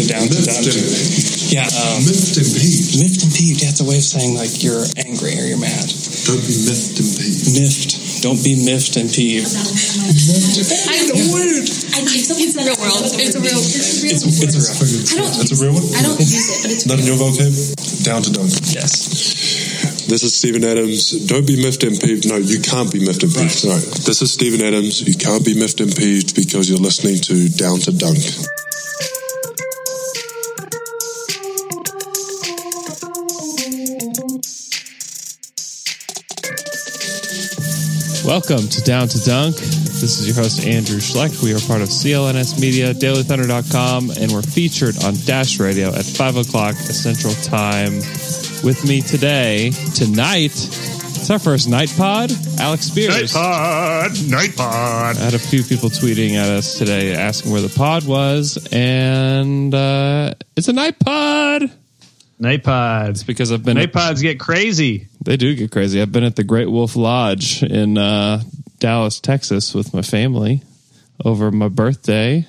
to down to Miffed down. and peeved. Yeah, um, Miffed and peeved. miffed and peeved. Yeah, it's a way of saying like you're angry or you're mad. Don't be miffed and peeved. Miffed. Don't be miffed and peeved. I know. word. I think so. It's the real world. It's a real. It's a real. It's, it's a real. I don't. That's a real one? I don't use it, but it's Not in your vocab? Down to dunk. Yes. This is Steven Adams. Don't be miffed and peeved. No, you can't be miffed and peeved. Sorry. This is Steven Adams. You can't be miffed and peeved because you're listening to Down to Dunk. Welcome to Down to Dunk. This is your host, Andrew Schlecht. We are part of CLNS Media, DailyThunder.com, and we're featured on Dash Radio at 5 o'clock Central Time. With me today, tonight, it's our first night pod, Alex Spears. Night pod, night pod. I had a few people tweeting at us today asking where the pod was, and uh, it's a night pod. Night pods. Because I've been Night pods get crazy. They do get crazy. I've been at the Great Wolf Lodge in uh, Dallas, Texas with my family over my birthday.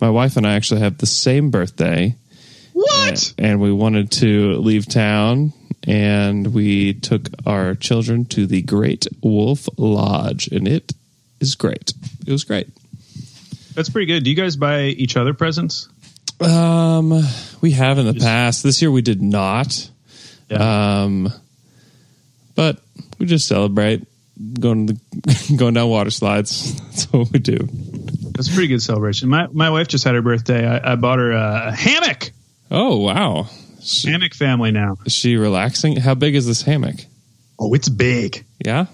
My wife and I actually have the same birthday. What? And we wanted to leave town and we took our children to the Great Wolf Lodge and it is great. It was great. That's pretty good. Do you guys buy each other presents? Um, we have in the past. This year we did not. Yeah. Um, but we just celebrate going to the, going down water slides. That's what we do. That's a pretty good celebration. My my wife just had her birthday. I, I bought her a hammock. Oh wow! She, Hammock family now. is she relaxing? How big is this hammock? Oh, it's big. Yeah.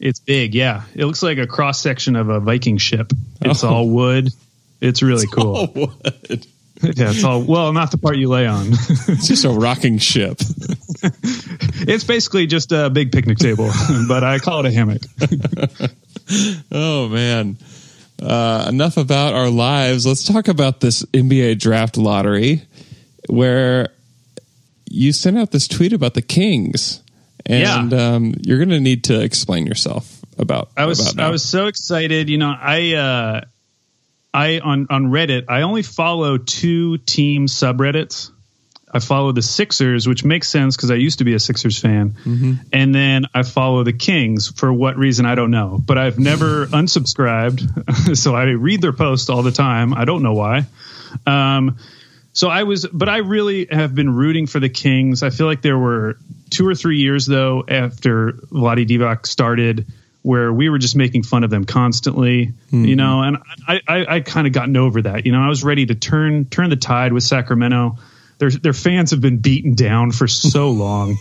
It's big. Yeah, it looks like a cross section of a Viking ship. It's Oh. all wood. It's really cool. Oh, what? Yeah, it's all well, not the part you lay on. It's just a rocking ship. it's basically just a big picnic table, but I call it a hammock. Oh man. Uh, enough about our lives. Let's talk about this NBA draft lottery where you sent out this tweet about the Kings. And um, you're going to need to explain yourself about I was about. I was so excited. You know, I uh, I on on Reddit I only follow two team subreddits. I follow the Sixers, which makes sense because I used to be a Sixers fan, Mm-hmm. and then I follow the Kings for what reason I don't know. But I've never unsubscribed, so I read their posts all the time. I don't know why. Um, so I was, but I really have been rooting for the Kings. I feel like there were two or three years though after Vlade Divac started where we were just making fun of them constantly, you know, and I, I, I kind of gotten over that. You know, I was ready to turn turn the tide with Sacramento. Their their fans have been beaten down for so long.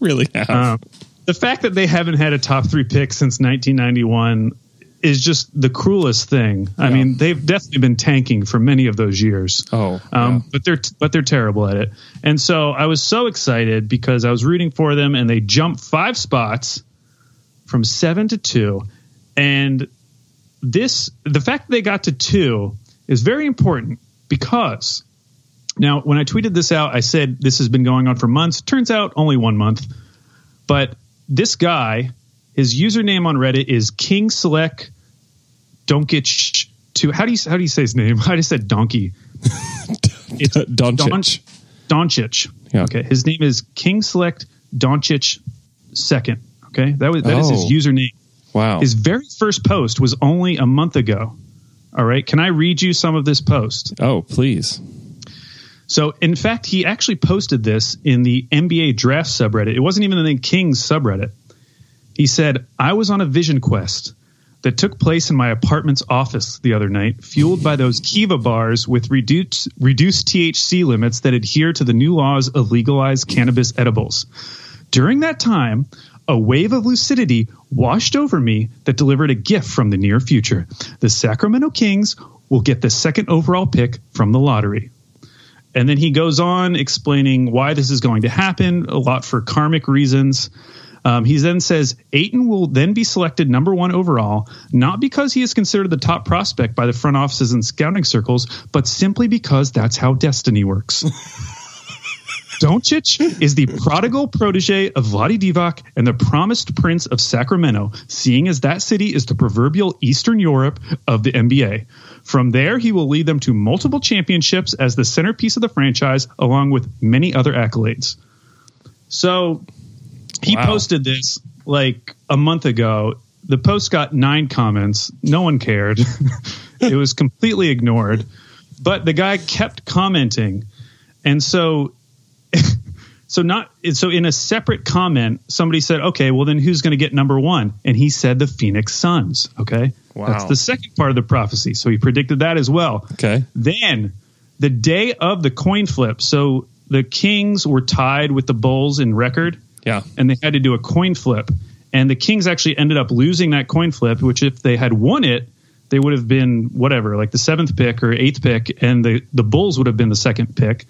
really have. Um, the fact that they haven't had a top three pick since 1991 is just the cruelest thing. I mean, they've definitely been tanking for many of those years. Oh, um, yeah. but they're but they're terrible at it. And so I was so excited because I was rooting for them, and they jumped five spots from seven to two, and this the fact that they got to two is very important because now when I tweeted this out, I said this has been going on for months. Turns out only one month, but this guy, his username on Reddit is King Select. Don't get sh- to how do you how do you say his name? I just said donkey. It's Doncic. Don, Doncic. Yeah. Okay, his name is King Select Doncic second. Okay, that was that is his Oh. username. Wow. His very first post was only a month ago. All right, can I read you some of this post? oh, please. So, in fact, he actually posted this in the NBA draft subreddit. It wasn't even in the Kings subreddit. He said, I was on a vision quest that took place in my apartment's office the other night, fueled by those Kiva bars with reduced, reduced THC limits that adhere to the new laws of legalized cannabis edibles. During that time, a wave of lucidity washed over me that delivered a gift from the near future. The Sacramento Kings will get the second overall pick from the lottery. And then he goes on explaining why this is going to happen, a lot for karmic reasons. Um, he then says Ayton will then be selected number one overall, not because he is considered the top prospect by the front offices and scouting circles, but simply because that's how destiny works. Doncic is the prodigal protege of Vlade Divac and the promised prince of Sacramento, seeing as that city is the proverbial Eastern Europe of the NBA. From there, he will lead them to multiple championships as the centerpiece of the franchise, along with many other accolades. So he Wow. posted this like a month ago. The post got nine comments. No one cared. it was completely ignored. But the guy kept commenting. And so so not so in a separate comment somebody said okay well then who's going to get number one? And he said the phoenix suns okay? Wow. that's the second part of the prophecy. So he predicted that as well. Okay. then the day of the coin flip so the kings were tied with the bulls in record. Yeah. and they had to do a coin flip. And the kings actually ended up losing that coin flip which if they had won it they would have been whatever like the seventh pick or eighth pick and the, the bulls would have been the second pick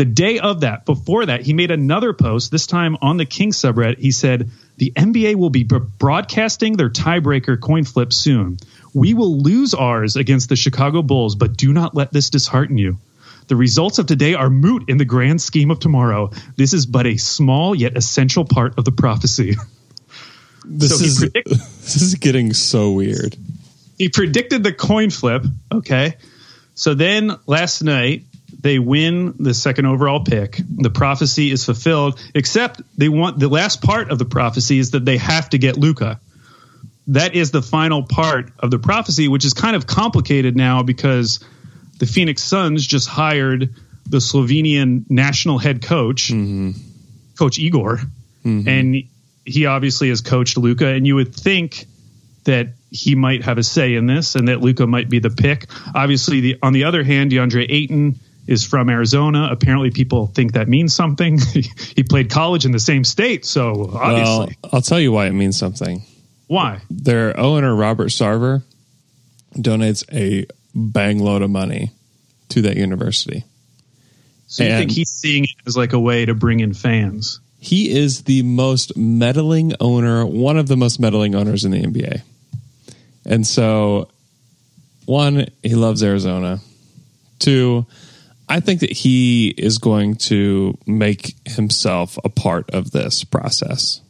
the day of that, before that, he made another post, this time on the King subreddit. He said, The NBA will be broadcasting their tiebreaker coin flip soon. We will lose ours against the Chicago Bulls, but do not let this dishearten you. The results of today are moot in the grand scheme of tomorrow. This is but a small yet essential part of the prophecy. This So is predict- this is getting so weird. he predicted the coin flip. Okay. So then last night they win the second overall pick. The prophecy is fulfilled, except they want the last part of the prophecy is that they have to get Luka. That is the final part of the prophecy, which is kind of complicated now because the Phoenix Suns just hired the Slovenian national head coach, mm-hmm. Coach Igor, mm-hmm. and he obviously has coached Luka. And you would think that he might have a say in this and that Luka might be the pick. Obviously, the on the other hand, DeAndre Ayton is from Arizona. Apparently, people think that means something. he played college in the same state, so obviously, Well, I'll tell you why it means something. why? Their owner Robert Sarver donates a bang load of money to that university. So you And- think he's seeing it as like a way to bring in fans? He is the most meddling owner, one of the most meddling owners in the NBA. And so, one, he loves Arizona. Two, I think that he is going to make himself a part of this process.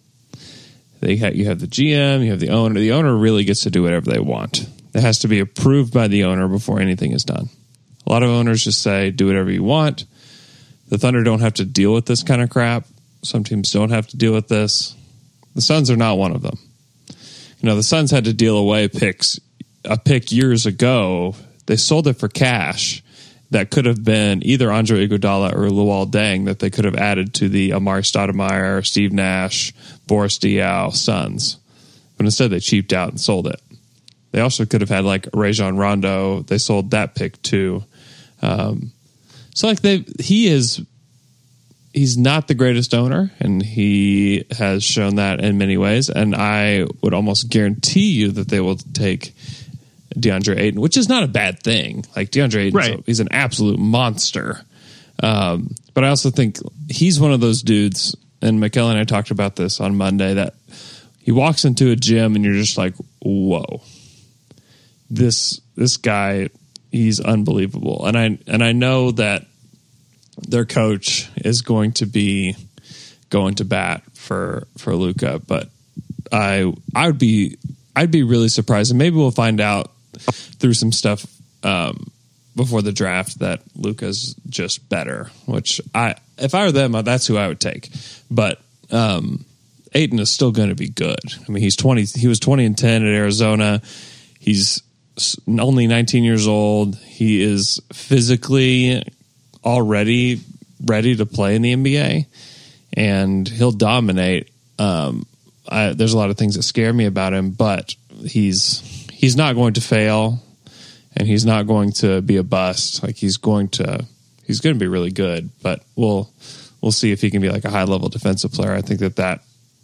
They ha- you have the GM, you have the owner. The owner really gets to do whatever they want. It has to be approved by the owner before anything is done. A lot of owners just say, do whatever you want. The Thunder don't have to deal with this kind of crap. Some teams don't have to deal with this. The Suns are not one of them. You know, the Suns had to deal away picks a pick years ago. They sold it for cash that could have been either Andre Iguodala or Luol Deng that they could have added to the Amar'e Stoudemire, Steve Nash, Boris Diaw Suns. But instead, they cheaped out and sold it. They also could have had like Rajon Rondo. They sold that pick too. Um, so like they, he is, he's not the greatest owner, and he has shown that in many ways. And I would almost guarantee you that they will take DeAndre Ayton, which is not a bad thing. Like DeAndre Ayton, Right. he's an absolute monster. Um, but I also think he's one of those dudes, and Mikel and I talked about this on Monday that he walks into a gym and you're just like, whoa, this this guy, he's unbelievable. And I and I know that their coach is going to be going to bat for for Luka, but I I would be I'd be really surprised, and maybe we'll find out through some stuff um, before the draft that Luka's just better. Which I if I were them, that's who I would take. But um, Ayton is still going to be good. I mean, he's twenty. He was twenty and ten at Arizona. He's only nineteen years old. He is physically already ready to play in the NBA, and he'll dominate. Um, I, there's a lot of things that scare me about him, but he's he's not going to fail, and he's not going to be a bust. Like he's going to he's going to be really good, but we'll we'll see if he can be like a high level defensive player. I think that that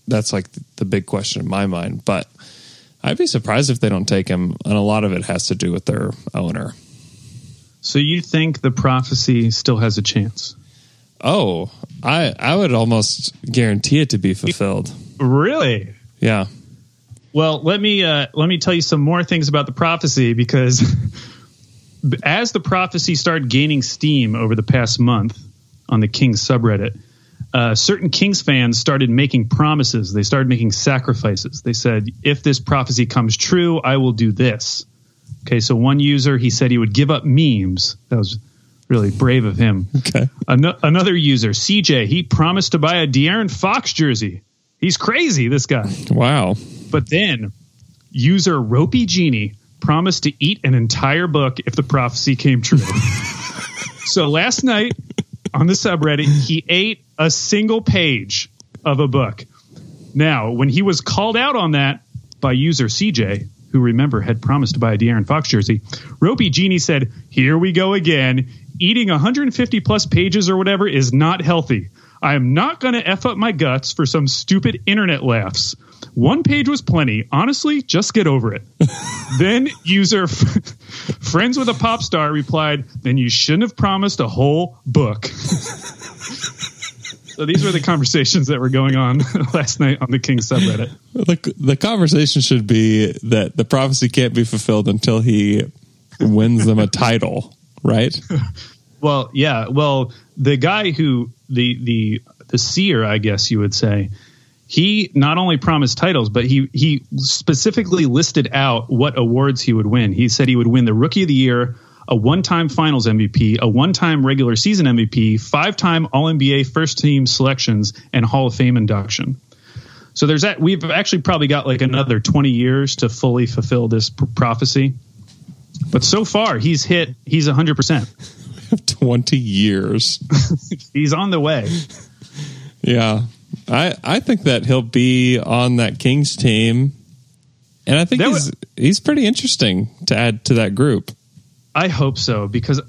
that's like the big question in my mind, but. I'd be surprised if they don't take him, and a lot of it has to do with their owner. So you think the prophecy still has a chance? Oh, I I would almost guarantee it to be fulfilled. Really? Yeah. Well, let me uh, let me tell you some more things about the prophecy because as the prophecy started gaining steam over the past month on the Kings subreddit, uh, certain Kings fans started making promises. They started making sacrifices. They said, "If this prophecy comes true, I will do this." Okay, so one user he said he would give up memes. That was really brave of him. Okay. Ano- another user, CJ, he promised to buy a De'Aaron Fox jersey. He's crazy, this guy. Wow. But then, user Ropey Genie promised to eat an entire book if the prophecy came true. so last night on the subreddit, he ate a single page of a book. Now, when he was called out on that by user CJ, who remember had promised to buy a De'Aaron Fox jersey, Ropey Genie said, Here we go again. Eating 150 plus pages or whatever is not healthy. I am not going to F up my guts for some stupid internet laughs. One page was plenty. Honestly, just get over it. then user friends with a pop star replied, Then you shouldn't have promised a whole book. so these were the conversations that were going on last night on the King subreddit. The, the conversation should be that the prophecy can't be fulfilled until he wins them a title, right? Well, yeah. Well, the guy who the the the seer, I guess you would say, he not only promised titles, but he he specifically listed out what awards he would win. He said he would win the Rookie of the Year, a one-time Finals MVP, a one-time regular season MVP, five-time All-NBA first-team selections, and Hall of Fame induction. So there's that. We've actually probably got like another 20 years to fully fulfill this p- prophecy. But so far, he's hit. He's 100. percent 20 years. He's on the way. Yeah. I, I think that he'll be on that Kings team. And I think That he's, would- he's pretty interesting to add to that group. I hope so because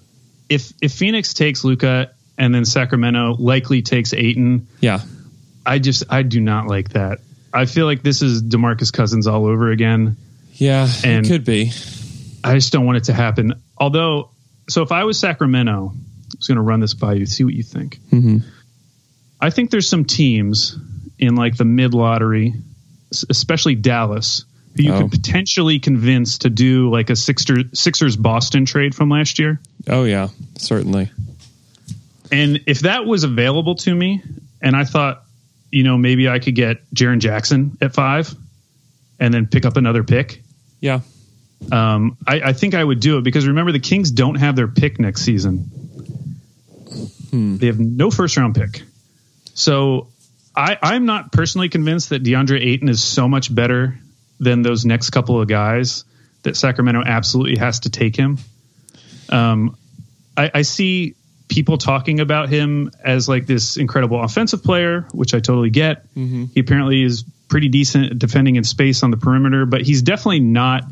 if if Phoenix takes Luka and then Sacramento likely takes Ayton, Yeah. I just I do not like that. I feel like this is Demarcus Cousins all over again. Yeah. And- it could be. I just don't want it to happen. Although, so if I was Sacramento, I was going to run this by you, see what you think. Mhm. I think there's some teams in like the mid lottery, especially Dallas, who you Oh. could potentially convince to do like a Sixer, Sixers Boston trade from last year. Oh, yeah. Certainly. And if that was available to me, and I thought, you know, maybe I could get Jaren Jackson at five and then pick up another pick, Yeah. um, I, I think I would do it because remember, the Kings don't have their pick next season. They have no first round pick. So I, I'm not personally convinced that DeAndre Ayton is so much better than those next couple of guys that Sacramento absolutely has to take him. Um, I, I see people talking about him as like this incredible offensive player, which I totally get. He apparently is pretty decent at defending in space on the perimeter, but he's definitely not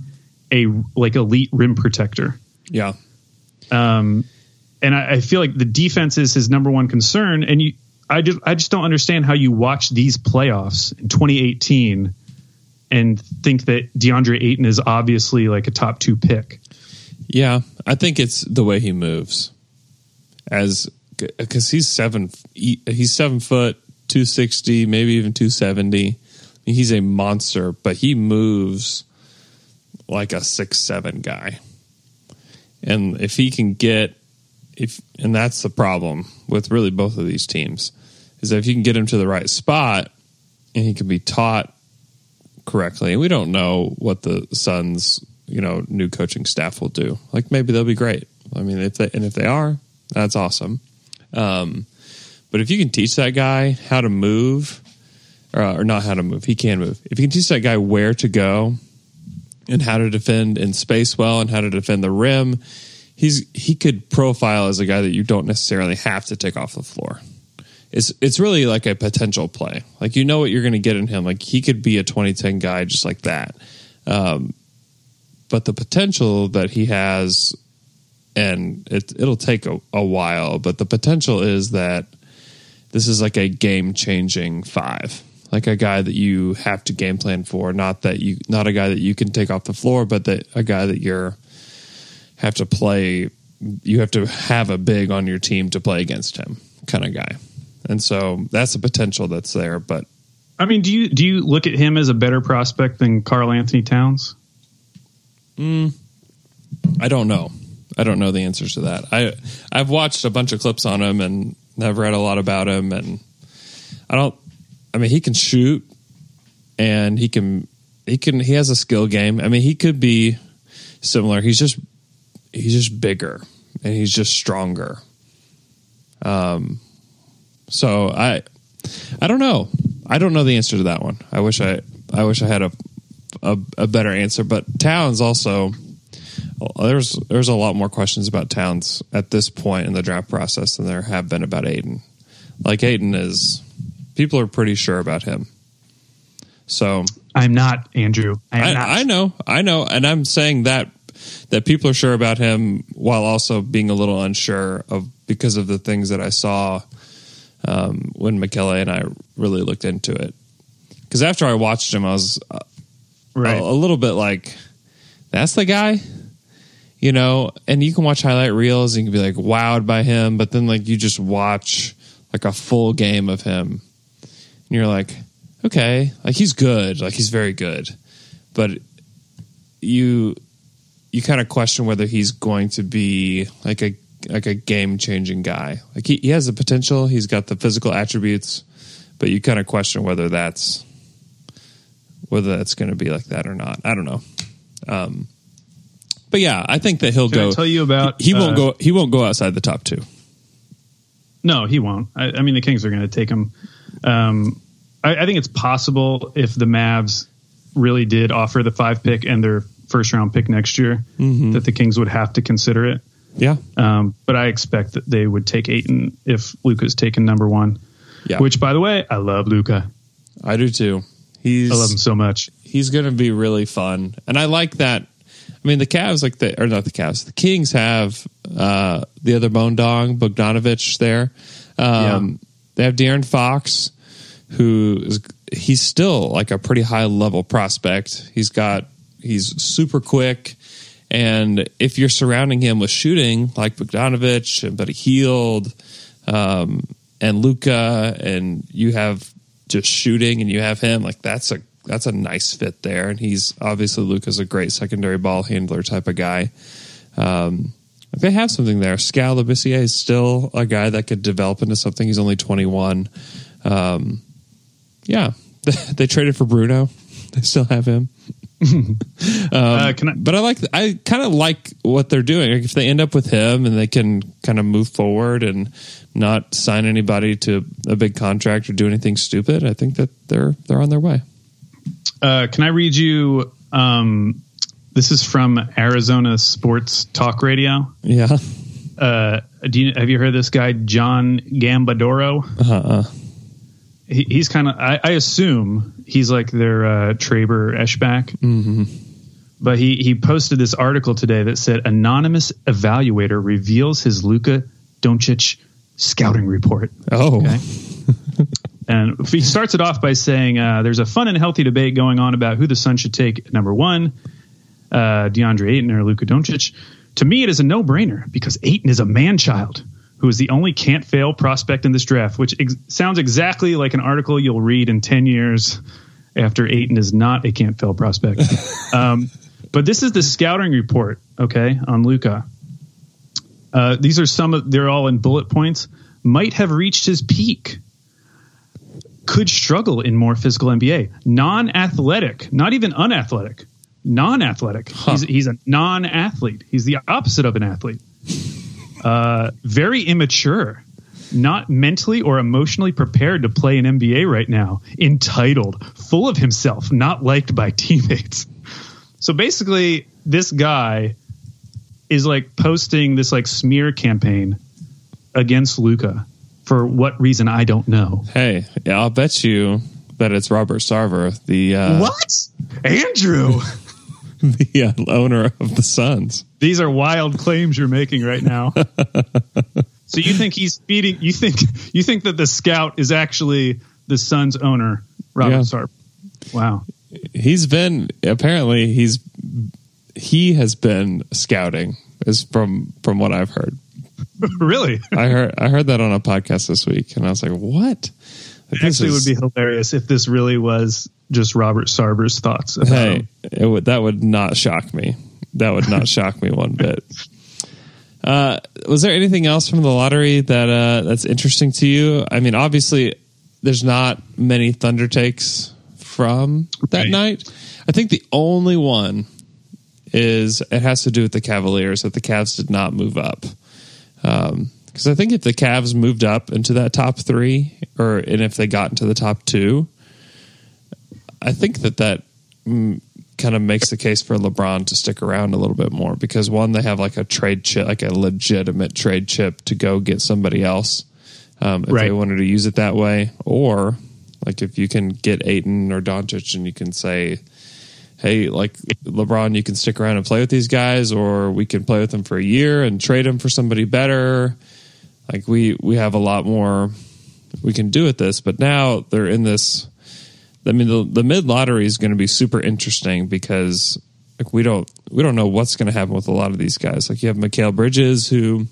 a like elite rim protector. Yeah. Um, and I, I feel like the defense is his number one concern. And you, I just, I just don't understand how you watch these playoffs in 2018 and think that DeAndre Ayton is obviously like a top two pick. Yeah, I think it's the way he moves, as because he's seven, he- he's seven foot, two sixty, maybe even two seventy. He's a monster, but he moves like a six seven guy, and if he can get if and that's the problem with really both of these teams is that if you can get him to the right spot and he can be taught correctly. And we don't know what the Suns, you know, new coaching staff will do. Like maybe they'll be great. I mean, if they and if they are, that's awesome. Um, but if you can teach that guy how to move, uh, or not how to move, he can move. If you can teach that guy where to go and how to defend in space well and how to defend the rim, he's he could profile as a guy that you don't necessarily have to take off the floor it's it's really like a potential play. Like you know what you're going to get in him. Like he could be a 2010 guy just like that. Um, but the potential that he has, and it it'll take a, a while. But the potential is that this is like a game changing five, like a guy that you have to game plan for. Not that you, not a guy that you can take off the floor, but that a guy that you're have to play. You have to have a big on your team to play against him, kind of guy. And so that's the potential that's there. But I mean, do you do you look at him as a better prospect than Karl-Anthony Towns? Mm, I don't know. I don't know the answers to that. I I've watched a bunch of clips on him and I've read a lot about him and I don't I mean he can shoot and he can he can he has a skill game. I mean he could be similar. He's just he's just bigger and he's just stronger. Um, so I I don't know. I don't know the answer to that one. I wish I I wish I had a a, a better answer. But Towns also there's there's a lot more questions about Towns at this point in the draft process than there have been about Ayton. Like Ayton is people are pretty sure about him. So I'm not Andrew. I am I, not. I know, I know, and I'm saying that that people are sure about him while also being a little unsure of because of the things that I saw um, when Michele and I really looked into it. Because after I watched him, I was uh, right. a, a little bit like, "That's the guy," you know. And you can watch highlight reels and you can be like wowed by him, but then like you just watch like a full game of him, and you're like, okay, like he's good, like he's very good, but you you kind of question whether he's going to be like a like a game changing guy. Like he, he has the potential, he's got the physical attributes, but you kind of question whether that's whether that's going to be like that or not. I don't know. Um, but yeah, I think that he'll Can go. I tell you about? he won't uh, go. He won't go outside the top two. No, he won't. I, I mean, the Kings are going to take him. Um, I, I think it's possible if the Mavs really did offer the five pick and their first round pick next year, Mm-hmm. that the Kings would have to consider it. Yeah, Um, but I expect that they would take Ayton if Luka's taken number one. yeah. Which, by the way, I love Luka. I do too. He's I love him so much. he's going to be really fun, and I like that. I mean, the Cavs, like the or not the Cavs, the Kings have uh, the other bone dog Bogdanovic there. Um, They have De'Aaron Fox, who is he's still like a pretty high level prospect. He's got he's super quick, and if you're surrounding him with shooting like Bogdanovic and Buddy Hield um, and Luka, and you have just shooting, and you have him like that's a that's a nice fit there. And he's obviously Luka's a great secondary ball handler type of guy. Um, they have something there. Skal is still a guy that could develop into something. He's only 21. Um, yeah, they traded for Bruno. They still have him. uh, can I, But I like, I kind of like what they're doing. Like if they end up with him and they can kind of move forward and not sign anybody to a big contract or do anything stupid, I think that they're they're on their way. uh, can I read you? Um, this is from Arizona Sports Talk Radio. Yeah. Uh, do you, have you heard this guy, John Gambadoro? Uh-uh. He, he's kind of I, I assume he's like their uh, Traber Eschbach. Mm-hmm. But he he posted this article today that said anonymous evaluator reveals his Luka Doncic scouting report. Oh. Okay. And he starts it off by saying uh, there's a fun and healthy debate going on about who the Sun should take number one, uh, DeAndre Ayton or Luka Doncic. To me, it is a no-brainer because Ayton is a man-child who is the only can't-fail prospect in this draft, which ex- sounds exactly like an article you'll read in 10 years after Ayton is not a can't-fail prospect. um, but this is the scouting report, okay, on Luka. Uh, these are some of they're all in bullet points. Might have reached his peak could struggle in more physical NBA. Non-athletic, not even unathletic. Non-athletic. He's, he's a non-athlete. He's the opposite of an athlete. Uh, very immature. Not mentally or emotionally prepared to play an NBA right now. Entitled, full of himself, not liked by teammates. So basically, this guy is like posting this like smear campaign against Luka for what reason I don't know. Hey, I'll bet you that it's Robert Sarver, the uh, What? Andrew. the uh, owner of the Suns. These are wild claims you're making right now. so you think he's feeding you think you think that the scout is actually the Suns owner, Robert Yeah. Sarp. Wow. He's been apparently he's he has been scouting is from from what I've heard. really? I heard I heard that on a podcast this week, and I was like, "What?" This Actually, it would be hilarious if this really was just Robert Sarver's thoughts. About Hey, it would that would not shock me. That would not shock me one bit. Uh, was there anything else from the lottery that uh, that's interesting to you? I mean, obviously, there's not many Thunder takes from that Right. night. I think the only one is it has to do with the Cavaliers that the Cavs did not move up. Because I think if the Cavs moved up into that top three, or and if they got into the top two, I think that that mm, kind of makes the case for LeBron to stick around a little bit more. Because one, they have like a trade chip, like a legitimate trade chip to go get somebody else um, if they wanted to use it that way, or like if you can get Ayton or Doncic and you can say, hey, like LeBron, you can stick around and play with these guys, or we can play with them for a year and trade them for somebody better. Like we we have a lot more we can do with this, but now they're in this. I mean, the, the mid lottery is going to be super interesting because like we don't we don't know what's going to happen with a lot of these guys. Like you have Mikal Bridges, who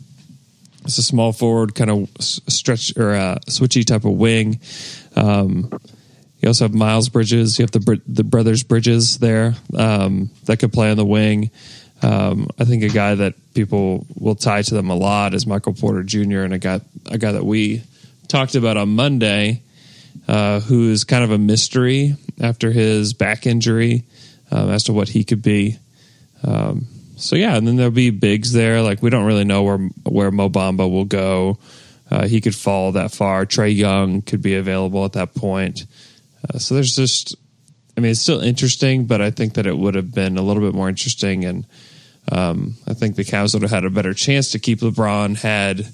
is a small forward, kind of stretch or uh, switchy type of wing. Um, you also have Miles Bridges. You have the the brothers Bridges there um, that could play on the wing. Um, I think a guy that people will tie to them a lot is Michael Porter Jr. and a guy a guy that we talked about on Monday, uh, who is kind of a mystery after his back injury um, as to what he could be. Um, so yeah, and then there'll be bigs there. Like we don't really know where where Mo Bamba will go. Uh, he could fall that far. Trae Young could be available at that point. Uh, so there's just, I mean, it's still interesting, but I think that it would have been a little bit more interesting, and um, I think the Cavs would have had a better chance to keep LeBron had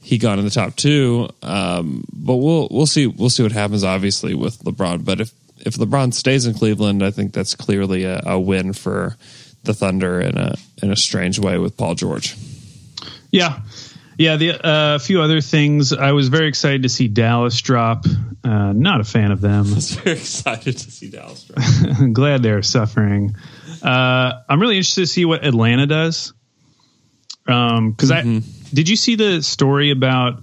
he gone in the top two. Um, but we'll we'll see we'll see what happens. Obviously with LeBron, but if if LeBron stays in Cleveland, I think that's clearly a, a win for the Thunder in a in a strange way with Paul George. Yeah. Yeah, the uh, few other things. I was very excited to see Dallas drop. Uh, not a fan of them. I was very excited to see Dallas. drop. Glad they're suffering. Uh, I'm really interested to see what Atlanta does. Um, because I did you see the story about?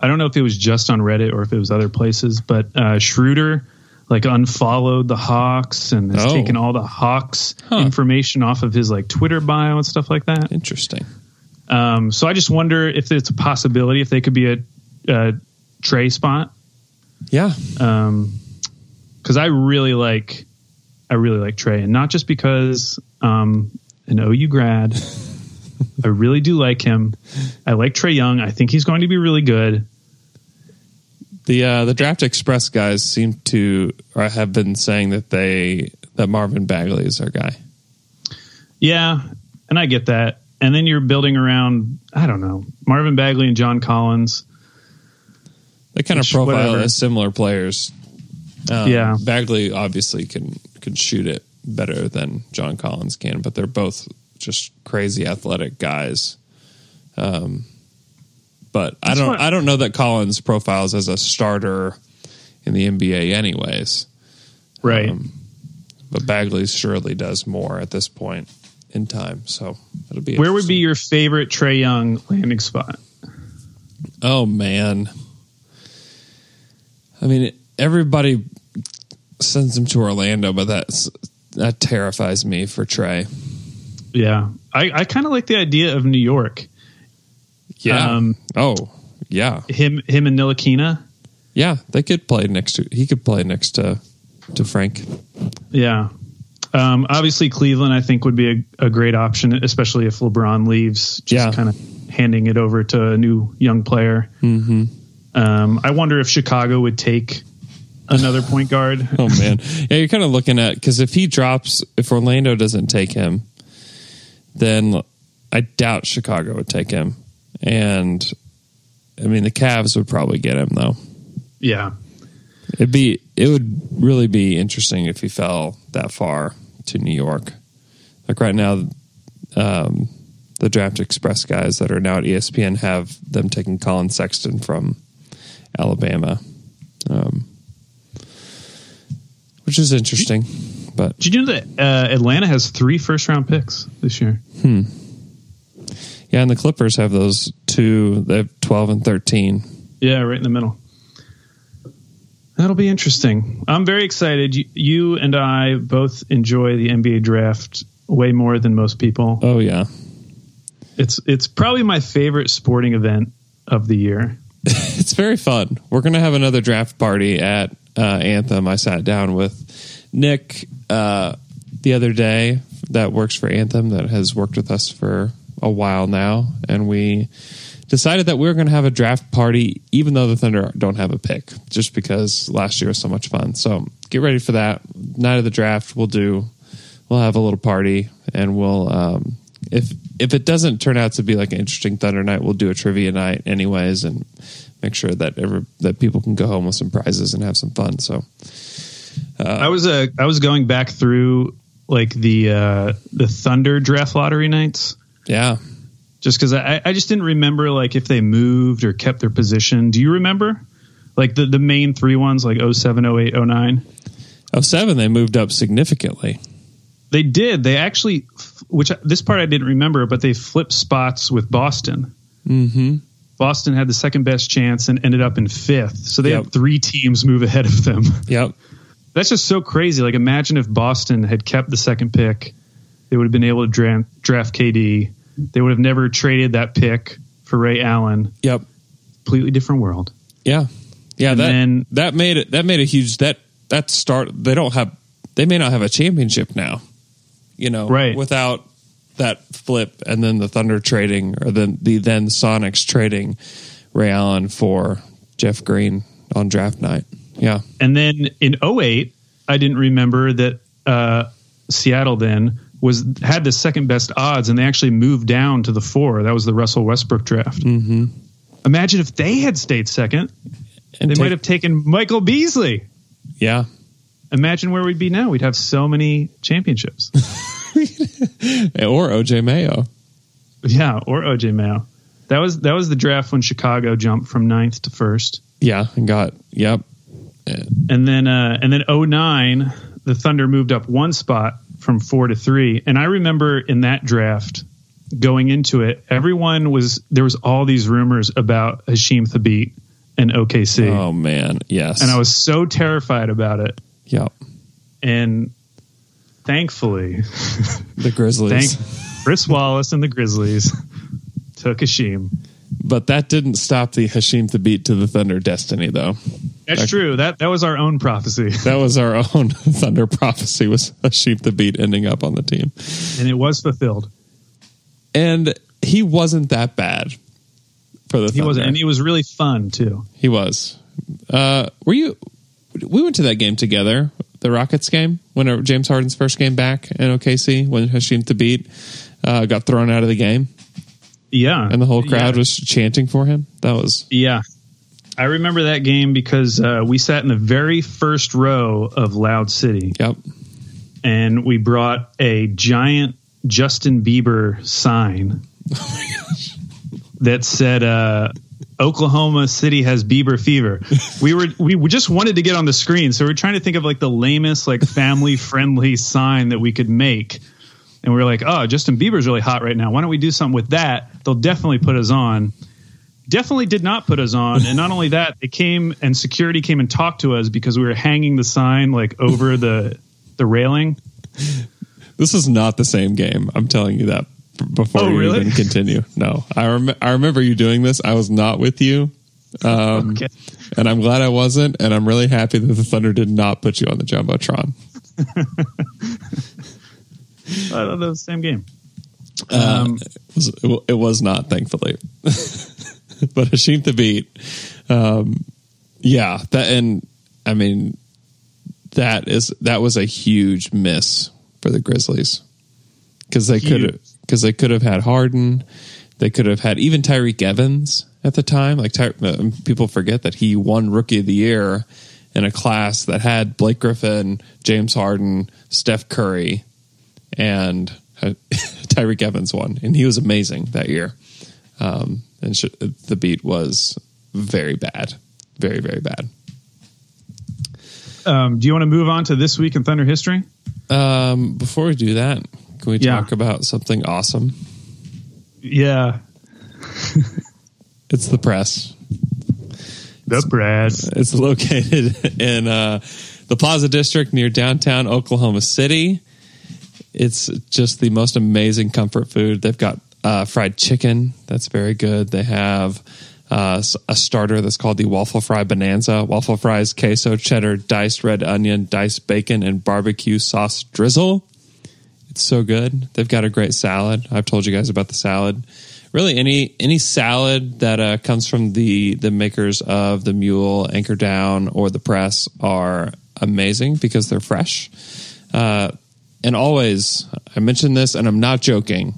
I don't know if it was just on Reddit or if it was other places, but uh, Schroeder like unfollowed the Hawks and has Oh. taken all the Hawks Huh. information off of his like Twitter bio and stuff like that. Interesting. Um, so I just wonder if it's a possibility if they could be a, a Trae spot. Yeah, Um 'cause because I really like, I really like Trae, and not just because um, an OU grad. I really do like him. I like Trae Young. I think he's going to be really good. the uh, the Draft Express guys seem to or have been saying that they that Marvin Bagley is their guy. Yeah, and I get that. And then you're building around, I don't know, Marvin Bagley and John Collins. They kind of profile whatever. as similar players. Um, Yeah. Bagley obviously can shoot it better than John Collins can, but they're both just crazy athletic guys. Um, but I don't I don't know that Collins profiles as a starter in the NBA, anyways. Right. Um, but Bagley surely does more at this point in time. So it'll be Where would be your favorite Trae Young landing spot? Oh man. I mean, everybody sends him to Orlando, but that's that terrifies me for Trae. Yeah. I, I kind of like the idea of New York. Yeah. Um, oh, yeah. Him him and Ntilikina. Yeah, they could play next to he could play next to to Frank. Yeah. Um, obviously, Cleveland, I think, would be a, a great option, especially if LeBron leaves, just Yeah. kind of handing it over to a new young player. Mm-hmm. Um, I wonder if Chicago would take another point guard. Oh man. yeah, you're kind of looking at cuz if he drops if Orlando doesn't take him, then I doubt Chicago would take him. And I mean, the Cavs would probably get him though. Yeah. It'd be it would really be interesting if he fell that far to New York. Like right now, um, the Draft Express guys that are now at ESPN have them taking Collin Sexton from Alabama, um, which is interesting. But Did you know that uh, Atlanta has three first round picks this year? yeah, and the Clippers have those two. They have twelve and thirteen. Yeah, right in the middle. That'll be interesting. I'm very excited. You, you and I both enjoy the NBA draft way more than most people. Oh yeah, It's it's probably my favorite sporting event of the year. it's very fun. We're gonna have another draft party at uh, Anthem. I sat down with Nick, uh, the other day that works for Anthem that has worked with us for a while now, and we decided that we were going to have a draft party, even though the Thunder don't have a pick, just because last year was so much fun. So get ready for that night of the draft. We'll do, we'll have a little party, and we'll um, if if it doesn't turn out to be like an interesting Thunder night, we'll do a trivia night anyways, and make sure that ever that people can go home with some prizes and have some fun. So I was uh, I was going back through like the uh, the Thunder draft lottery nights yeah, just because I, I just didn't remember like if they moved or kept their position. Do you remember? Like the, the main three ones, like 07, 08, 09? oh seven they moved up significantly. They did. They actually, which this part I didn't remember, but they flipped spots with Boston. Mm-hmm. Boston had the second best chance and ended up in fifth. So they Yep. had three teams move ahead of them. Yep. That's just so crazy. Like, imagine if Boston had kept the second pick, they would have been able to draft, draft KD. They would have never traded that pick for Ray Allen. Yep. Completely different world. Yeah. Yeah. And that then- that made it. That made a huge. That that start. They don't have. They may not have a championship now. You know, Right. Without that flip, and then the Thunder trading, or then the then Sonics trading Ray Allen for Jeff Green on draft night. Yeah. And then in 08, I didn't remember that uh, Seattle then was had the second best odds, and they actually moved down to the four. That was the Russell Westbrook draft. Mm-hmm. Imagine if they had stayed second, And they take- might have taken Michael Beasley. Yeah. Imagine where we'd be now. We'd have so many championships. Or OJ Mayo. yeah, or OJ Mayo. That was that was the draft when Chicago jumped from ninth to first. Yeah, and got yep. And then uh, and then 09, the Thunder moved up one spot from four to three. And I remember in that draft going into it, everyone was there was all these rumors about Hasheem Thabeet and OKC. Oh man, yes. And I was so terrified about it. yep. And thankfully, The Grizzlies. thank Chris Wallace and the Grizzlies took Hasheem. But that didn't stop the Hasheem Thabeet to the Thunder destiny, though. That's true. That that was our own prophecy. That was our own Thunder prophecy was Hasheem Thabeet ending up on the team. And it was fulfilled. And he wasn't that bad for the He wasn't and he was really fun too. He was. Uh, were you? We went to that game together, the Rockets game, when uh, James Harden's first game back in OKC, when Hasheem Thabeet uh, got thrown out of the game, Yeah. and the whole crowd Yeah. was chanting for him. That was Yeah. I remember that game because uh, we sat in the very first row of Loud City yep. and we brought a giant Justin Bieber sign that said uh, Oklahoma City has Bieber fever. We were we just wanted to get on the screen, so we are trying to think of like the lamest like family friendly sign that we could make. And we were like, oh, Justin Bieber's really hot right now. Why don't we do something with that? They'll definitely put us on. Definitely did not put us on. And not only that, they came and security came and talked to us because we were hanging the sign like over the the railing. This is not the same game. I'm telling you that before Oh, you really? even continue. No, I rem- I remember you doing this. I was not with you, um, Okay. and I'm glad I wasn't. And I'm really happy that the Thunder did not put you on the jumbotron. I thought that was the same game. Uh, Um, It was, it was not, thankfully. but Hasheem Thabeet, um, yeah, that and I mean that is that was a huge miss for the Grizzlies because they could have because they could have had Harden, they could have had even Tyreke Evans at the time. Like Ty, uh, people forget that he won Rookie of the Year in a class that had Blake Griffin, James Harden, Steph Curry, and uh, Tyreke Evans won, and he was amazing that year. Um, and sh- the beat was very bad, very very bad. um, do you want to move on to this week in Thunder history? Um, before we do that, can we Yeah. talk about something awesome? Yeah, It's the press. the press. It's located in uh, the Plaza District near downtown Oklahoma City. It's just the most amazing comfort food. They've got uh, fried chicken that's very good. They have uh, a starter that's called the Waffle Fry Bonanza. Waffle fries, queso, cheddar, diced red onion, diced bacon, and barbecue sauce drizzle. It's so good. They've got a great salad. I've told you guys about the salad. Really, any any salad that uh, comes from the the makers of the Mule, Anchor Down, or the Press are amazing because they're fresh. Uh, and always, I mentioned this, and I'm not joking.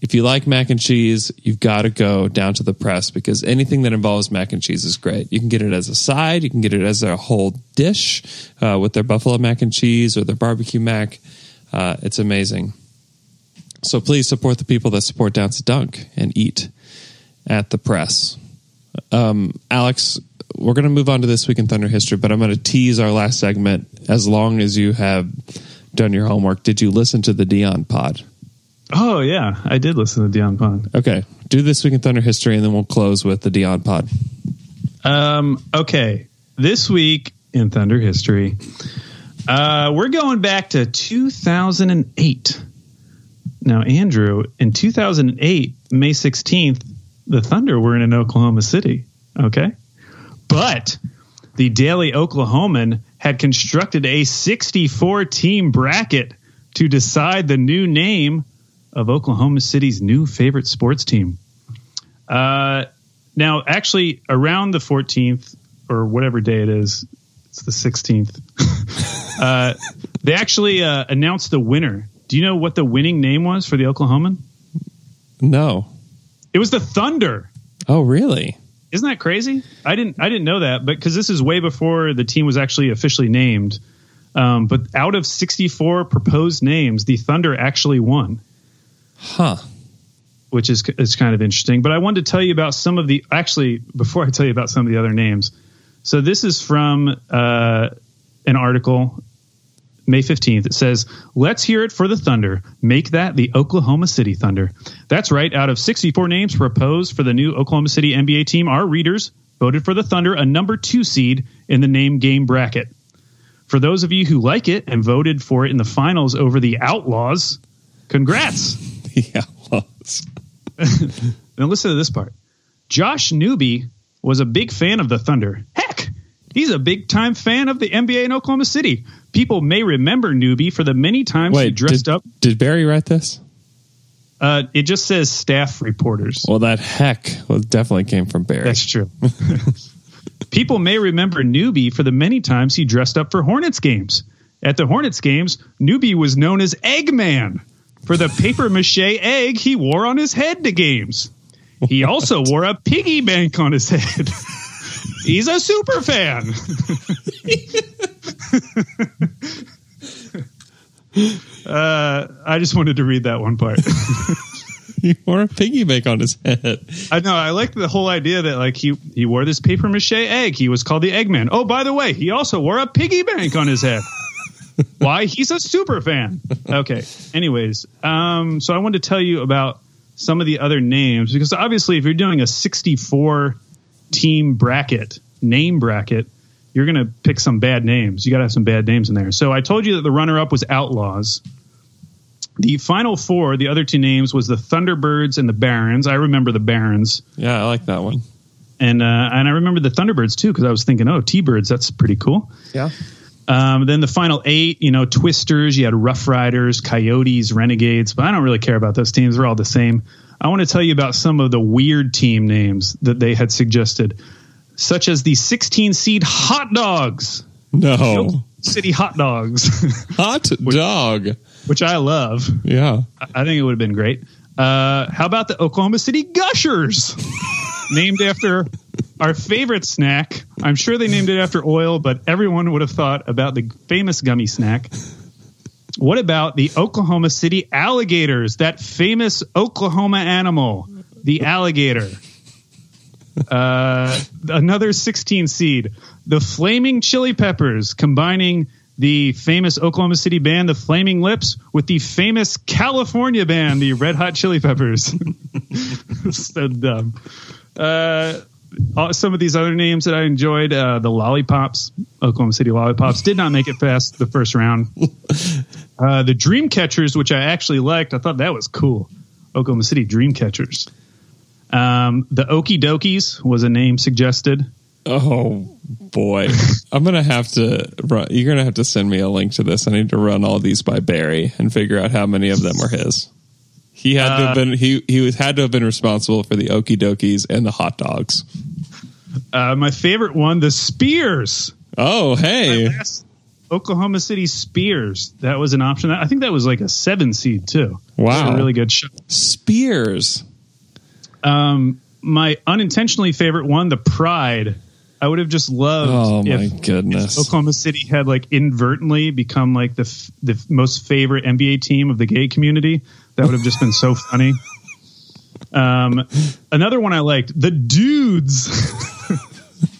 If you like mac and cheese, you've got to go down to the press because anything that involves mac and cheese is great. You can get it as a side, you can get it as a whole dish uh, with their buffalo mac and cheese or their barbecue mac. Uh, it's amazing. So please support the people that support Down to Dunk and eat at the press. Um, Alex, we're going to move on to this week in Thunder history, but I'm going to tease our last segment as long as you have done your homework. Did you listen to the Dion pod? Oh yeah, I did listen to Dion pod. Okay, do this week in Thunder history, and then we'll close with the Dion pod. Um, okay, this week in Thunder history, uh, we're going back to 2008. Now, Andrew, in 2008, May 16th, the Thunder were in Oklahoma City. Okay, but the Daily Oklahoman had constructed a 64 team bracket to decide the new name of Oklahoma City's new favorite sports team. Uh, now, actually, around the 14th or whatever day it is, it's the 16th. uh, they actually uh, announced the winner. Do you know what the winning name was for the Oklahoman? No. It was the Thunder. Oh, really? Isn't that crazy? I didn't I didn't know that, but because this is way before the team was actually officially named. Um, but out of 64 proposed names, the Thunder actually won. Huh. which is is kind of interesting. But I wanted to tell you about some of the actually before I tell you about some of the other names. So this is from uh, an article, May fifteenth. It says, "Let's hear it for the Thunder. Make that the Oklahoma City Thunder." That's right. Out of sixty four names proposed for the new Oklahoma City NBA team, our readers voted for the Thunder, a number two seed in the name game bracket. For those of you who like it and voted for it in the finals over the Outlaws, congrats. Yeah. well, Now listen to this part. Josh Newby was a big fan of the Thunder. Heck, he's a big time fan of the NBA in Oklahoma City. People may remember Newbie for the many times he dressed did, up. Did Berry write this? Uh, it just says staff reporters. Well, that heck well, definitely came from Berry. That's true. People may remember Newbie for the many times he dressed up for Hornets games. At the Hornets games, Newbie was known as Eggman for the paper mache egg he wore on his head to games. He also wore a piggy bank on his head. He's a super fan. uh, I just wanted to read that one part. he wore a piggy bank on his head. I know. I like the whole idea that like he he wore this paper mache egg. He was called the Eggman. Oh, by the way, he also wore a piggy bank on his head. Why? He's a super fan. Okay. Anyways, um, so I wanted to tell you about some of the other names because obviously, if you're doing a 64 team bracket, name bracket, you're going to pick some bad names. You got to have some bad names in there. So I told you that the runner up was Outlaws. The final four, the other two names, was the Thunderbirds and the Barons. I remember the Barons, Yeah, I like that one. and uh, and I remember the Thunderbirds too because I was thinking, oh, T-Birds, that's pretty cool. Yeah. Um, then the final eight, you know, Twisters, you had Rough Riders, Coyotes, Renegades, but I don't really care about those teams. They're all the same. I want to tell you about some of the weird team names that they had suggested, such as the 16 seed Hot Dogs, No. City Hot Dogs, Hot dog. which I love. Yeah. I think it would have been great. Uh, how about the Oklahoma City Gushers? named after our favorite snack. I'm sure they named it after oil, but everyone would have thought about the famous gummy snack. What about the Oklahoma City alligators? That famous Oklahoma animal, the alligator. Uh, another 16 seed, the Flaming Chili Peppers, combining the famous Oklahoma City band, the Flaming Lips, with the famous California band, the Red Hot Chili Peppers. so dumb. Uh, some of these other names that I enjoyed, uh, the Lollipops, Oklahoma City Lollipops, did not make it past the first round. Uh, the Dreamcatchers, which I actually liked, I thought that was cool. Oklahoma City Dreamcatchers. Um, the Okie Dokies was a name suggested. Oh boy, I'm gonna have to. Run, you're gonna have to send me a link to this. I need to run all these by Berry and figure out how many of them were his. He had to have been he he was had to have been responsible for the okie dokies and the hot dogs. Uh, my favorite one, the Spears. Oh hey, Oklahoma City Spears. That was an option. I think that was like a seven seed too. Wow. A really good shot. Spears. Um, my unintentionally favorite one, the Pride. I would have just loved Oh my if goodness. Oklahoma City had like inadvertently become like the f- the most favorite NBA team of the gay community. That would have just been so funny. Um, another one I liked, the dudes.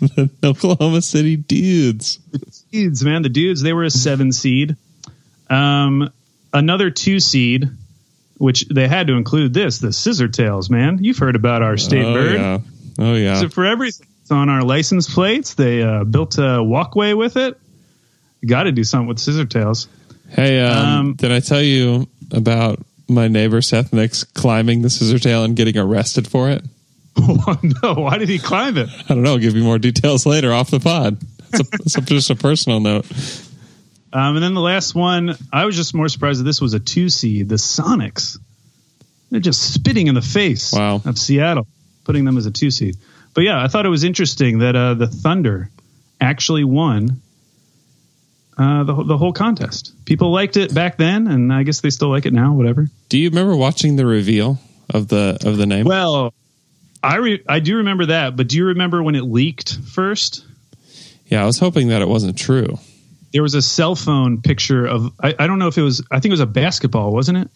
The Oklahoma City dudes. The dudes, man, the dudes. They were a seven seed. Um, another two seed, which they had to include this, the Scissor Tails, man. You've heard about our state oh bird. yeah. Oh yeah. It for everything. It's on our license plates. They uh, built a walkway with it. Got to do something with Scissor Tails. Hey, um, Um, did I tell you about my neighbor Seth Nix climbing the scissor tail and getting arrested for it? Oh, no, why did he climb it? I don't know. I'll give you more details later off the pod. It's, a, it's a, just a personal note. Um, and then the last one, I was just more surprised that this was a two seed. The Sonics, they're just spitting in the face Wow. of Seattle, putting them as a two seed. But yeah, I thought it was interesting that uh, the Thunder actually won uh, the the whole contest. People liked it back then, and I guess they still like it now. Whatever. Do you remember watching the reveal of the of the name? Well, I re- I do remember that, but do you remember when it leaked first? yeah, I was hoping that it wasn't true. There was a cell phone picture of I, I don't know if it was I think it was a basketball, wasn't it?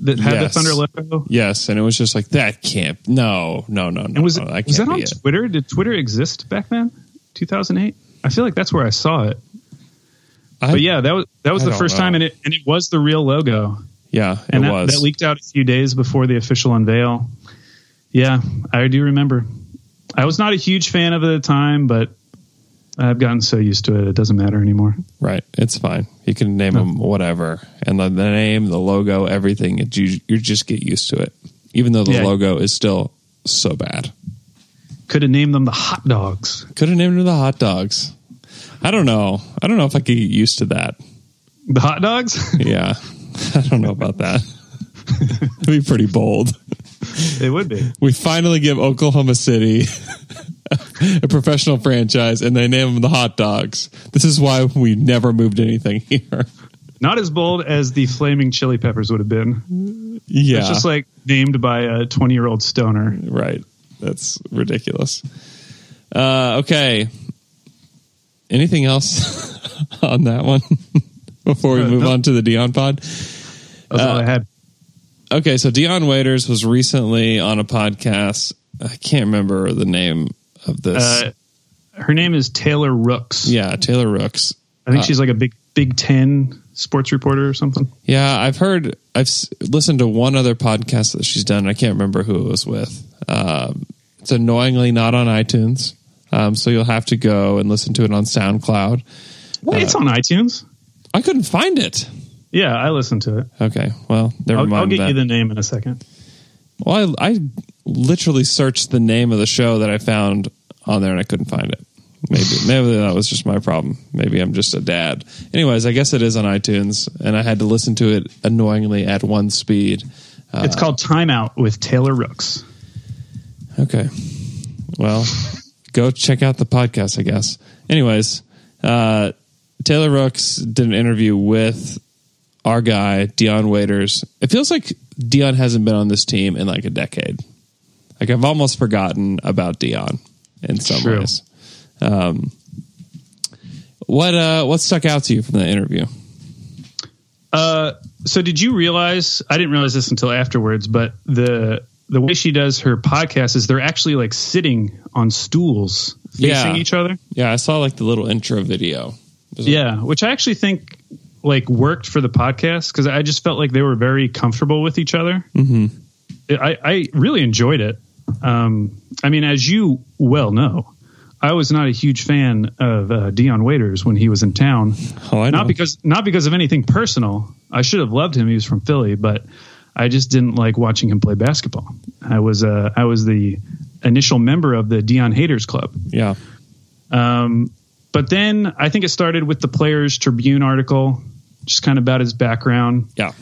That had Yes. the Thunder logo. Yes, and it was just like that can't. No, no, no, no. And was, no, that was that on it. Twitter? Did Twitter exist back then? 2008? I feel like that's where I saw it. I- But yeah, that was that was I the first know. time, and it and it was the real logo, yeah, and it that, was. that leaked out a few days before the official unveil. Yeah, I do remember. I was not a huge fan of it at the time, but I've gotten so used to it, it doesn't matter anymore. Right, it's fine. You can name them whatever, and the, the name, the logo, everything. It, you you just get used to it, even though the Yeah. logo is still so bad. Could have named them the hot dogs. Could have named them the hot dogs. I don't know. I don't know if I could get used to that. The hot dogs? Yeah, I don't know about that. It'd be pretty bold. it would be. We finally give Oklahoma City a professional franchise, and they name them the hot dogs. This is why we never moved anything here. Not as bold as the flaming chili peppers would have been. Yeah, It's just like named by a 20 year old stoner. Right. That's ridiculous. Uh, okay. Anything else on that one before we Uh, move no. on to the Dion pod? That's all Uh, I had. Okay, so Dion Waiters was recently on a podcast. I can't remember the name of this. Uh, her name is Taylor Rooks. yeah, Taylor Rooks. I think uh, she's like a big Big Ten sports reporter or something. Yeah, I've heard. I've s- listened to one other podcast that she's done. I can't remember who it was with. Um, it's annoyingly not on iTunes, um, so you'll have to go and listen to it on SoundCloud. Wait, it's on iTunes. I couldn't find it. Yeah, I listened to it. Okay, well, never I'll, mind I'll get that. you the name in a second. well, I, I literally searched the name of the show that I found on there and I couldn't find it. Maybe maybe that was just my problem. Maybe I'm just a dad. Anyways, I guess it is on iTunes, and I had to listen to it annoyingly at one speed. Uh, It's called Timeout with Taylor Rooks. Okay. Well, go check out the podcast, I guess. Anyways, uh, Taylor Rooks did an interview with our guy, Dion Waiters. It feels like Dion hasn't been on this team in like a decade. Like I've almost forgotten about Dion in some True. ways. Um, what uh, what stuck out to you from the interview? Uh, so did you realize? I didn't realize this until afterwards, but the the way she does her podcast is they're actually like sitting on stools facing Yeah. each other. Yeah, I saw like the little intro video. Yeah, which I actually think like worked for the podcast because I just felt like they were very comfortable with each other. Mm-hmm. I, I really enjoyed it. Um, I mean, as you well know, I was not a huge fan of uh, Dion Waiters when he was in town. Oh, I know. Not because not because of anything personal. I should have loved him. He was from Philly, but I just didn't like watching him play basketball. I was uh, I was the initial member of the Dion Haters Club. Yeah. Um, but then I think it started with the Players Tribune article, just kind of about his background. Yeah.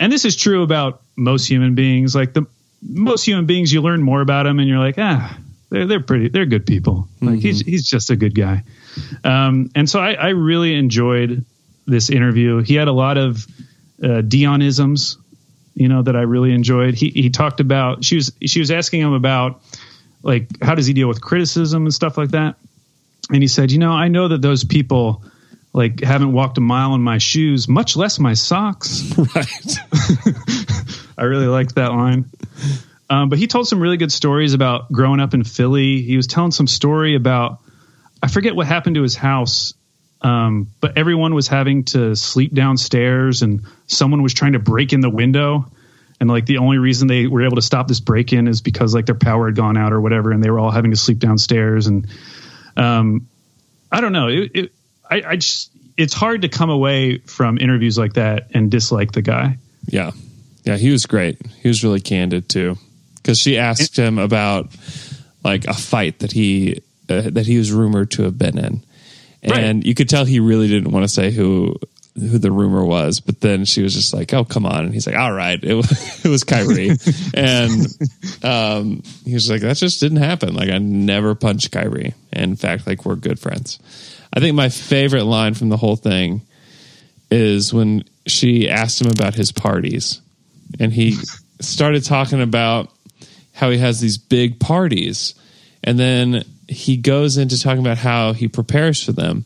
And this is true about most human beings. Like the most human beings, you learn more about them, and you're like, ah, they're they're pretty, they're good people. Like he's he's just a good guy. Um, and so I, I really enjoyed this interview. He had a lot of uh, Dionisms, you know, that I really enjoyed. He he talked about she was she was asking him about like how does he deal with criticism and stuff like that. And he said, you know, I know that those people like haven't walked a mile in my shoes, much less my socks. Right. I really liked that line. Um, but he told some really good stories about growing up in Philly. He was telling some story about I forget what happened to his house, um, but everyone was having to sleep downstairs, and someone was trying to break in the window. And like the only reason they were able to stop this break in is because like their power had gone out or whatever, and they were all having to sleep downstairs. And um, I don't know. It, it, I, I just it's hard to come away from interviews like that and dislike the guy. Yeah. Yeah. He was great. He was really candid too. Because she asked him about like a fight that he uh, that he was rumored to have been in, and Right. you could tell he really didn't want to say who who the rumor was. But then she was just like, "Oh, come on!" And he's like, "All right, it was, it was Kyrie," and um, he was like, "That just didn't happen. Like, I never punched Kyrie. In fact, like we're good friends." I think my favorite line from the whole thing is when she asked him about his parties and he started talking about how he has these big parties and then he goes into talking about how he prepares for them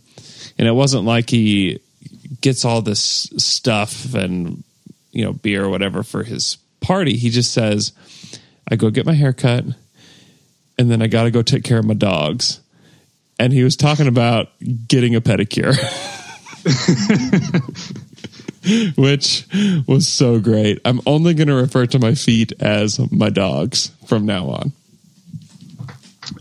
and it wasn't like he gets all this stuff and you know beer or whatever for his party he just says i go get my hair cut and then i got to go take care of my dogs and he was talking about getting a pedicure which was so great. I'm only going to refer to my feet as my dogs from now on.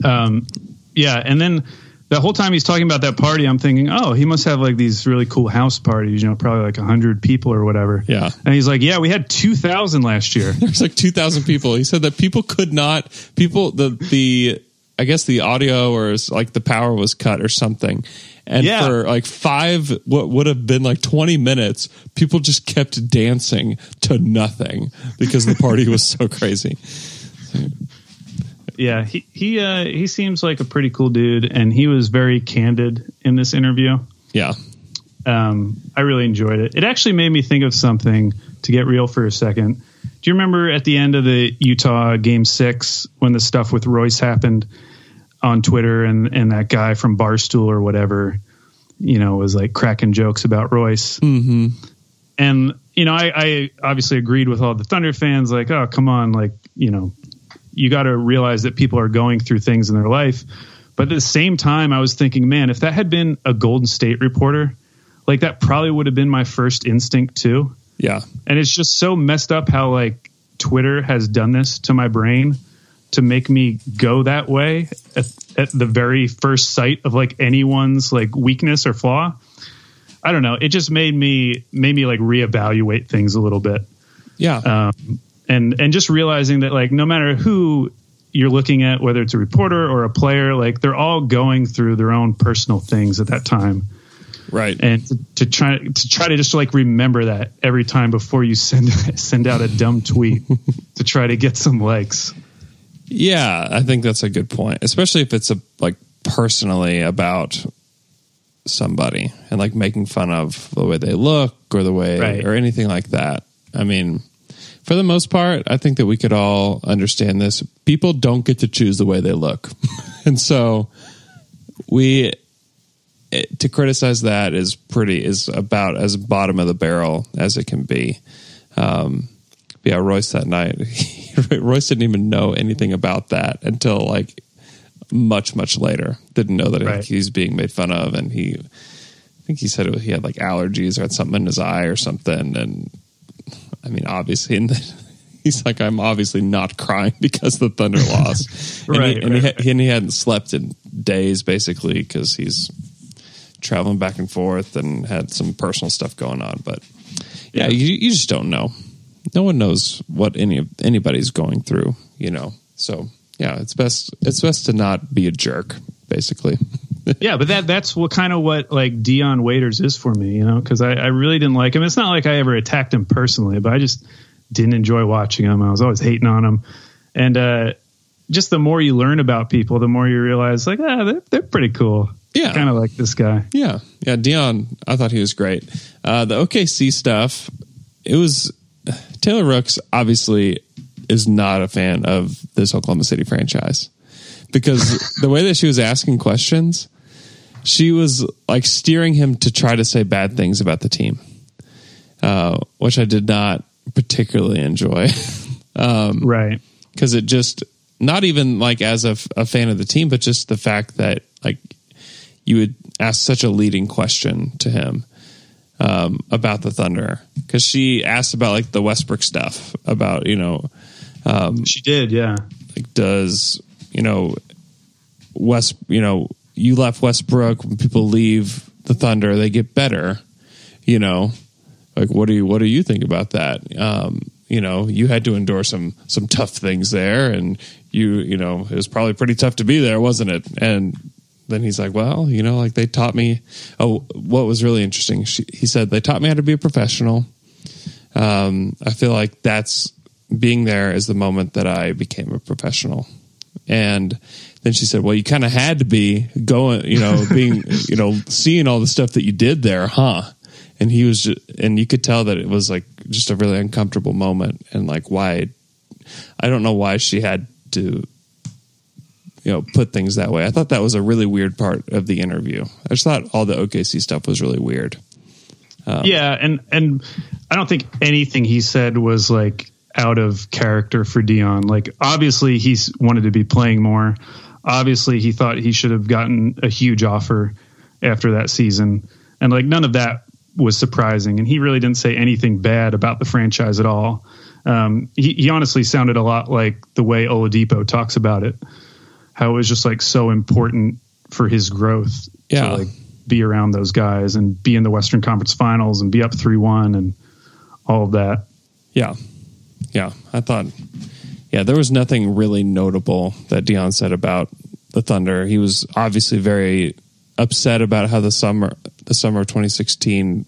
Um, yeah, and then the whole time he's talking about that party, I'm thinking, oh, he must have like these really cool house parties, you know, probably like hundred people or whatever. Yeah. and he's like, yeah, we had two thousand last year. There's like 2,000 people. He said that people could not, people, the, the, I guess the audio or like the power was cut or something. And Yeah. for like five, what would have been like 20 minutes, people just kept dancing to nothing because the party was so crazy. Yeah, he he uh, he seems like a pretty cool dude, and he was very candid in this interview. Yeah. Um, I really enjoyed it. It actually made me think of something to get real for a second. Do you remember at the end of the Utah game six when the stuff with Royce happened on Twitter and, and that guy from Barstool or whatever, you know, was like cracking jokes about Royce? Mm-hmm. And, you know, I, I obviously agreed with all the Thunder fans, like, oh, come on, like, you know, you got to realize that people are going through things in their life. But at the same time, I was thinking, man, if that had been a Golden State reporter, like that probably would have been my first instinct too. Yeah. And it's just so messed up how like Twitter has done this to my brain to make me go that way at, at the very first sight of like anyone's like weakness or flaw. I don't know. It just made me made me like reevaluate things a little bit Yeah. um, and and just realizing that like no matter who you're looking at, whether it's a reporter or a player, like they're all going through their own personal things at that time, right. and to, to try to try to just like remember that every time before you send send out a dumb tweet to try to get some likes. Yeah, I think that's a good point, especially if it's a like personally about somebody and like making fun of the way they look or the way Right. or anything like that. I mean, for the most part, I think that we could all understand this. People don't get to choose the way they look. and so we it, to criticize that is pretty is about as bottom of the barrel as it can be. Um, yeah, Royce that night, Royce didn't even know anything about that until like much much later. Didn't know that Right. he's being made fun of, and he, I think he said it, he had like allergies or had something in his eye or something. And I mean, obviously, and he's like, I'm obviously not crying because the Thunder lost, and, Right, he, and, he, right, and he hadn't slept in days basically because he's traveling back and forth and had some personal stuff going on. But yeah, Yeah. You, you just don't know. No one knows what any of anybody's going through, you know. So yeah, it's best it's best to not be a jerk, basically. Yeah, but that that's what kind of what like Dion Waiters is for me, you know, because I, I really didn't like him. It's not like I ever attacked him personally, but I just didn't enjoy watching him. I was always hating on him, and uh, just the more you learn about people, the more you realize like ah, they're, they're pretty cool. Yeah. kind of like this guy. Yeah, yeah. Dion, I thought he was great. Uh, the OKC stuff, it was Taylor Rooks obviously is not a fan of this Oklahoma City franchise because the way that she was asking questions, she was like steering him to try to say bad things about the team, uh, which I did not particularly enjoy. Right. because it just not even like as a fan of the team, but just the fact that like you would ask such a leading question to him um, about the Thunder because she asked about like the Westbrook stuff about you know She did, yeah. like does you know West you know you left Westbrook when people leave the Thunder they get better you know? Like what do you what do you think about that? Um you know you had to endure some some tough things there and you you know it was probably pretty tough to be there wasn't it? And then he's like well you know like they taught me oh what was really interesting she, he said they taught me how to be a professional. Um I feel like that's being there is the moment that I became a professional. And then she said, "Well, you kind of had to be going, you know, being, you know, seeing all the stuff that you did there, huh?" And he was, just, and you could tell that it was like just a really uncomfortable moment, and like why, I don't know why she had to, you know, put things that way. I thought that was a really weird part of the interview. I just thought all the OKC stuff was really weird. Um, yeah, and and I don't think anything he said was like out of character for Dion. Like obviously he's wanted to be playing more. Obviously he thought he should have gotten a huge offer after that season. And like none of that was surprising. And he really didn't say anything bad about the franchise at all. Um, he, he honestly sounded a lot like the way Oladipo talks about it, how it was just like so important for his growth Yeah. to like be around those guys and be in the Western Conference Finals and be up three one and all of that. Yeah. Yeah. I thought, yeah, there was nothing really notable that Dion said about the Thunder. He was obviously very upset about how the summer, the summer of 2016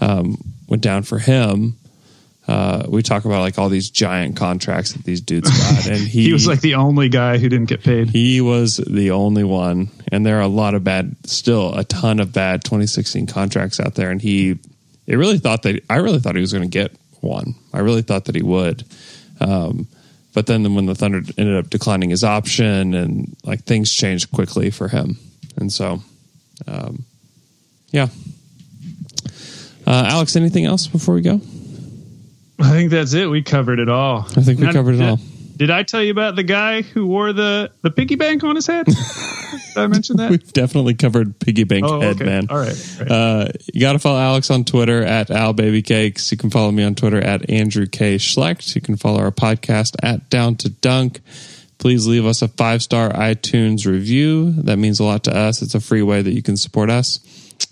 um, went down for him. Uh, we talk about like all these giant contracts that these dudes got, and he, He was like the only guy who didn't get paid. he was the only one, and there are a lot of bad, still a ton of bad 2016 contracts out there. And he, it really thought that I really thought he was going to get one. I really thought that he would. Um, but then when the Thunder ended up declining his option, and like things changed quickly for him, and so, um, yeah. Uh, Alex, anything else before we go? I think that's it. We covered it all. I think we covered it all. Did I tell you about the guy who wore the the piggy bank on his head? did I mention that? We've definitely covered piggy bank Oh, head, okay. man. All right. right. Uh, you got to follow Alex on Twitter at AlBabyCakes. You can follow me on Twitter at Andrew K. Schlecht. You can follow our podcast at Down to Dunk. Please leave us a five star iTunes review. That means a lot to us. It's a free way that you can support us.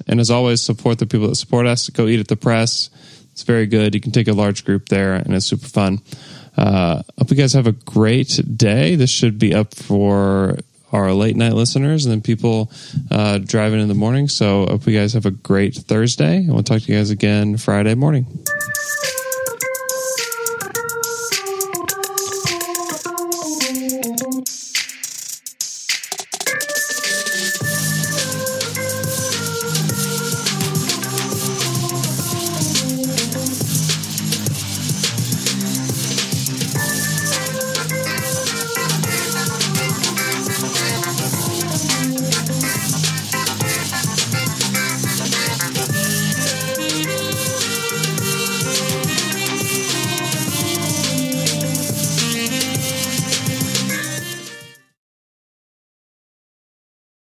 And as always, support the people that support us. Go eat at the press. It's very good. You can take a large group there, and it's super fun. Uh, hope you guys have a great day. This should be up for our late night listeners and then people uh, driving in the morning. So, hope you guys have a great Thursday, and we'll talk to you guys again Friday morning.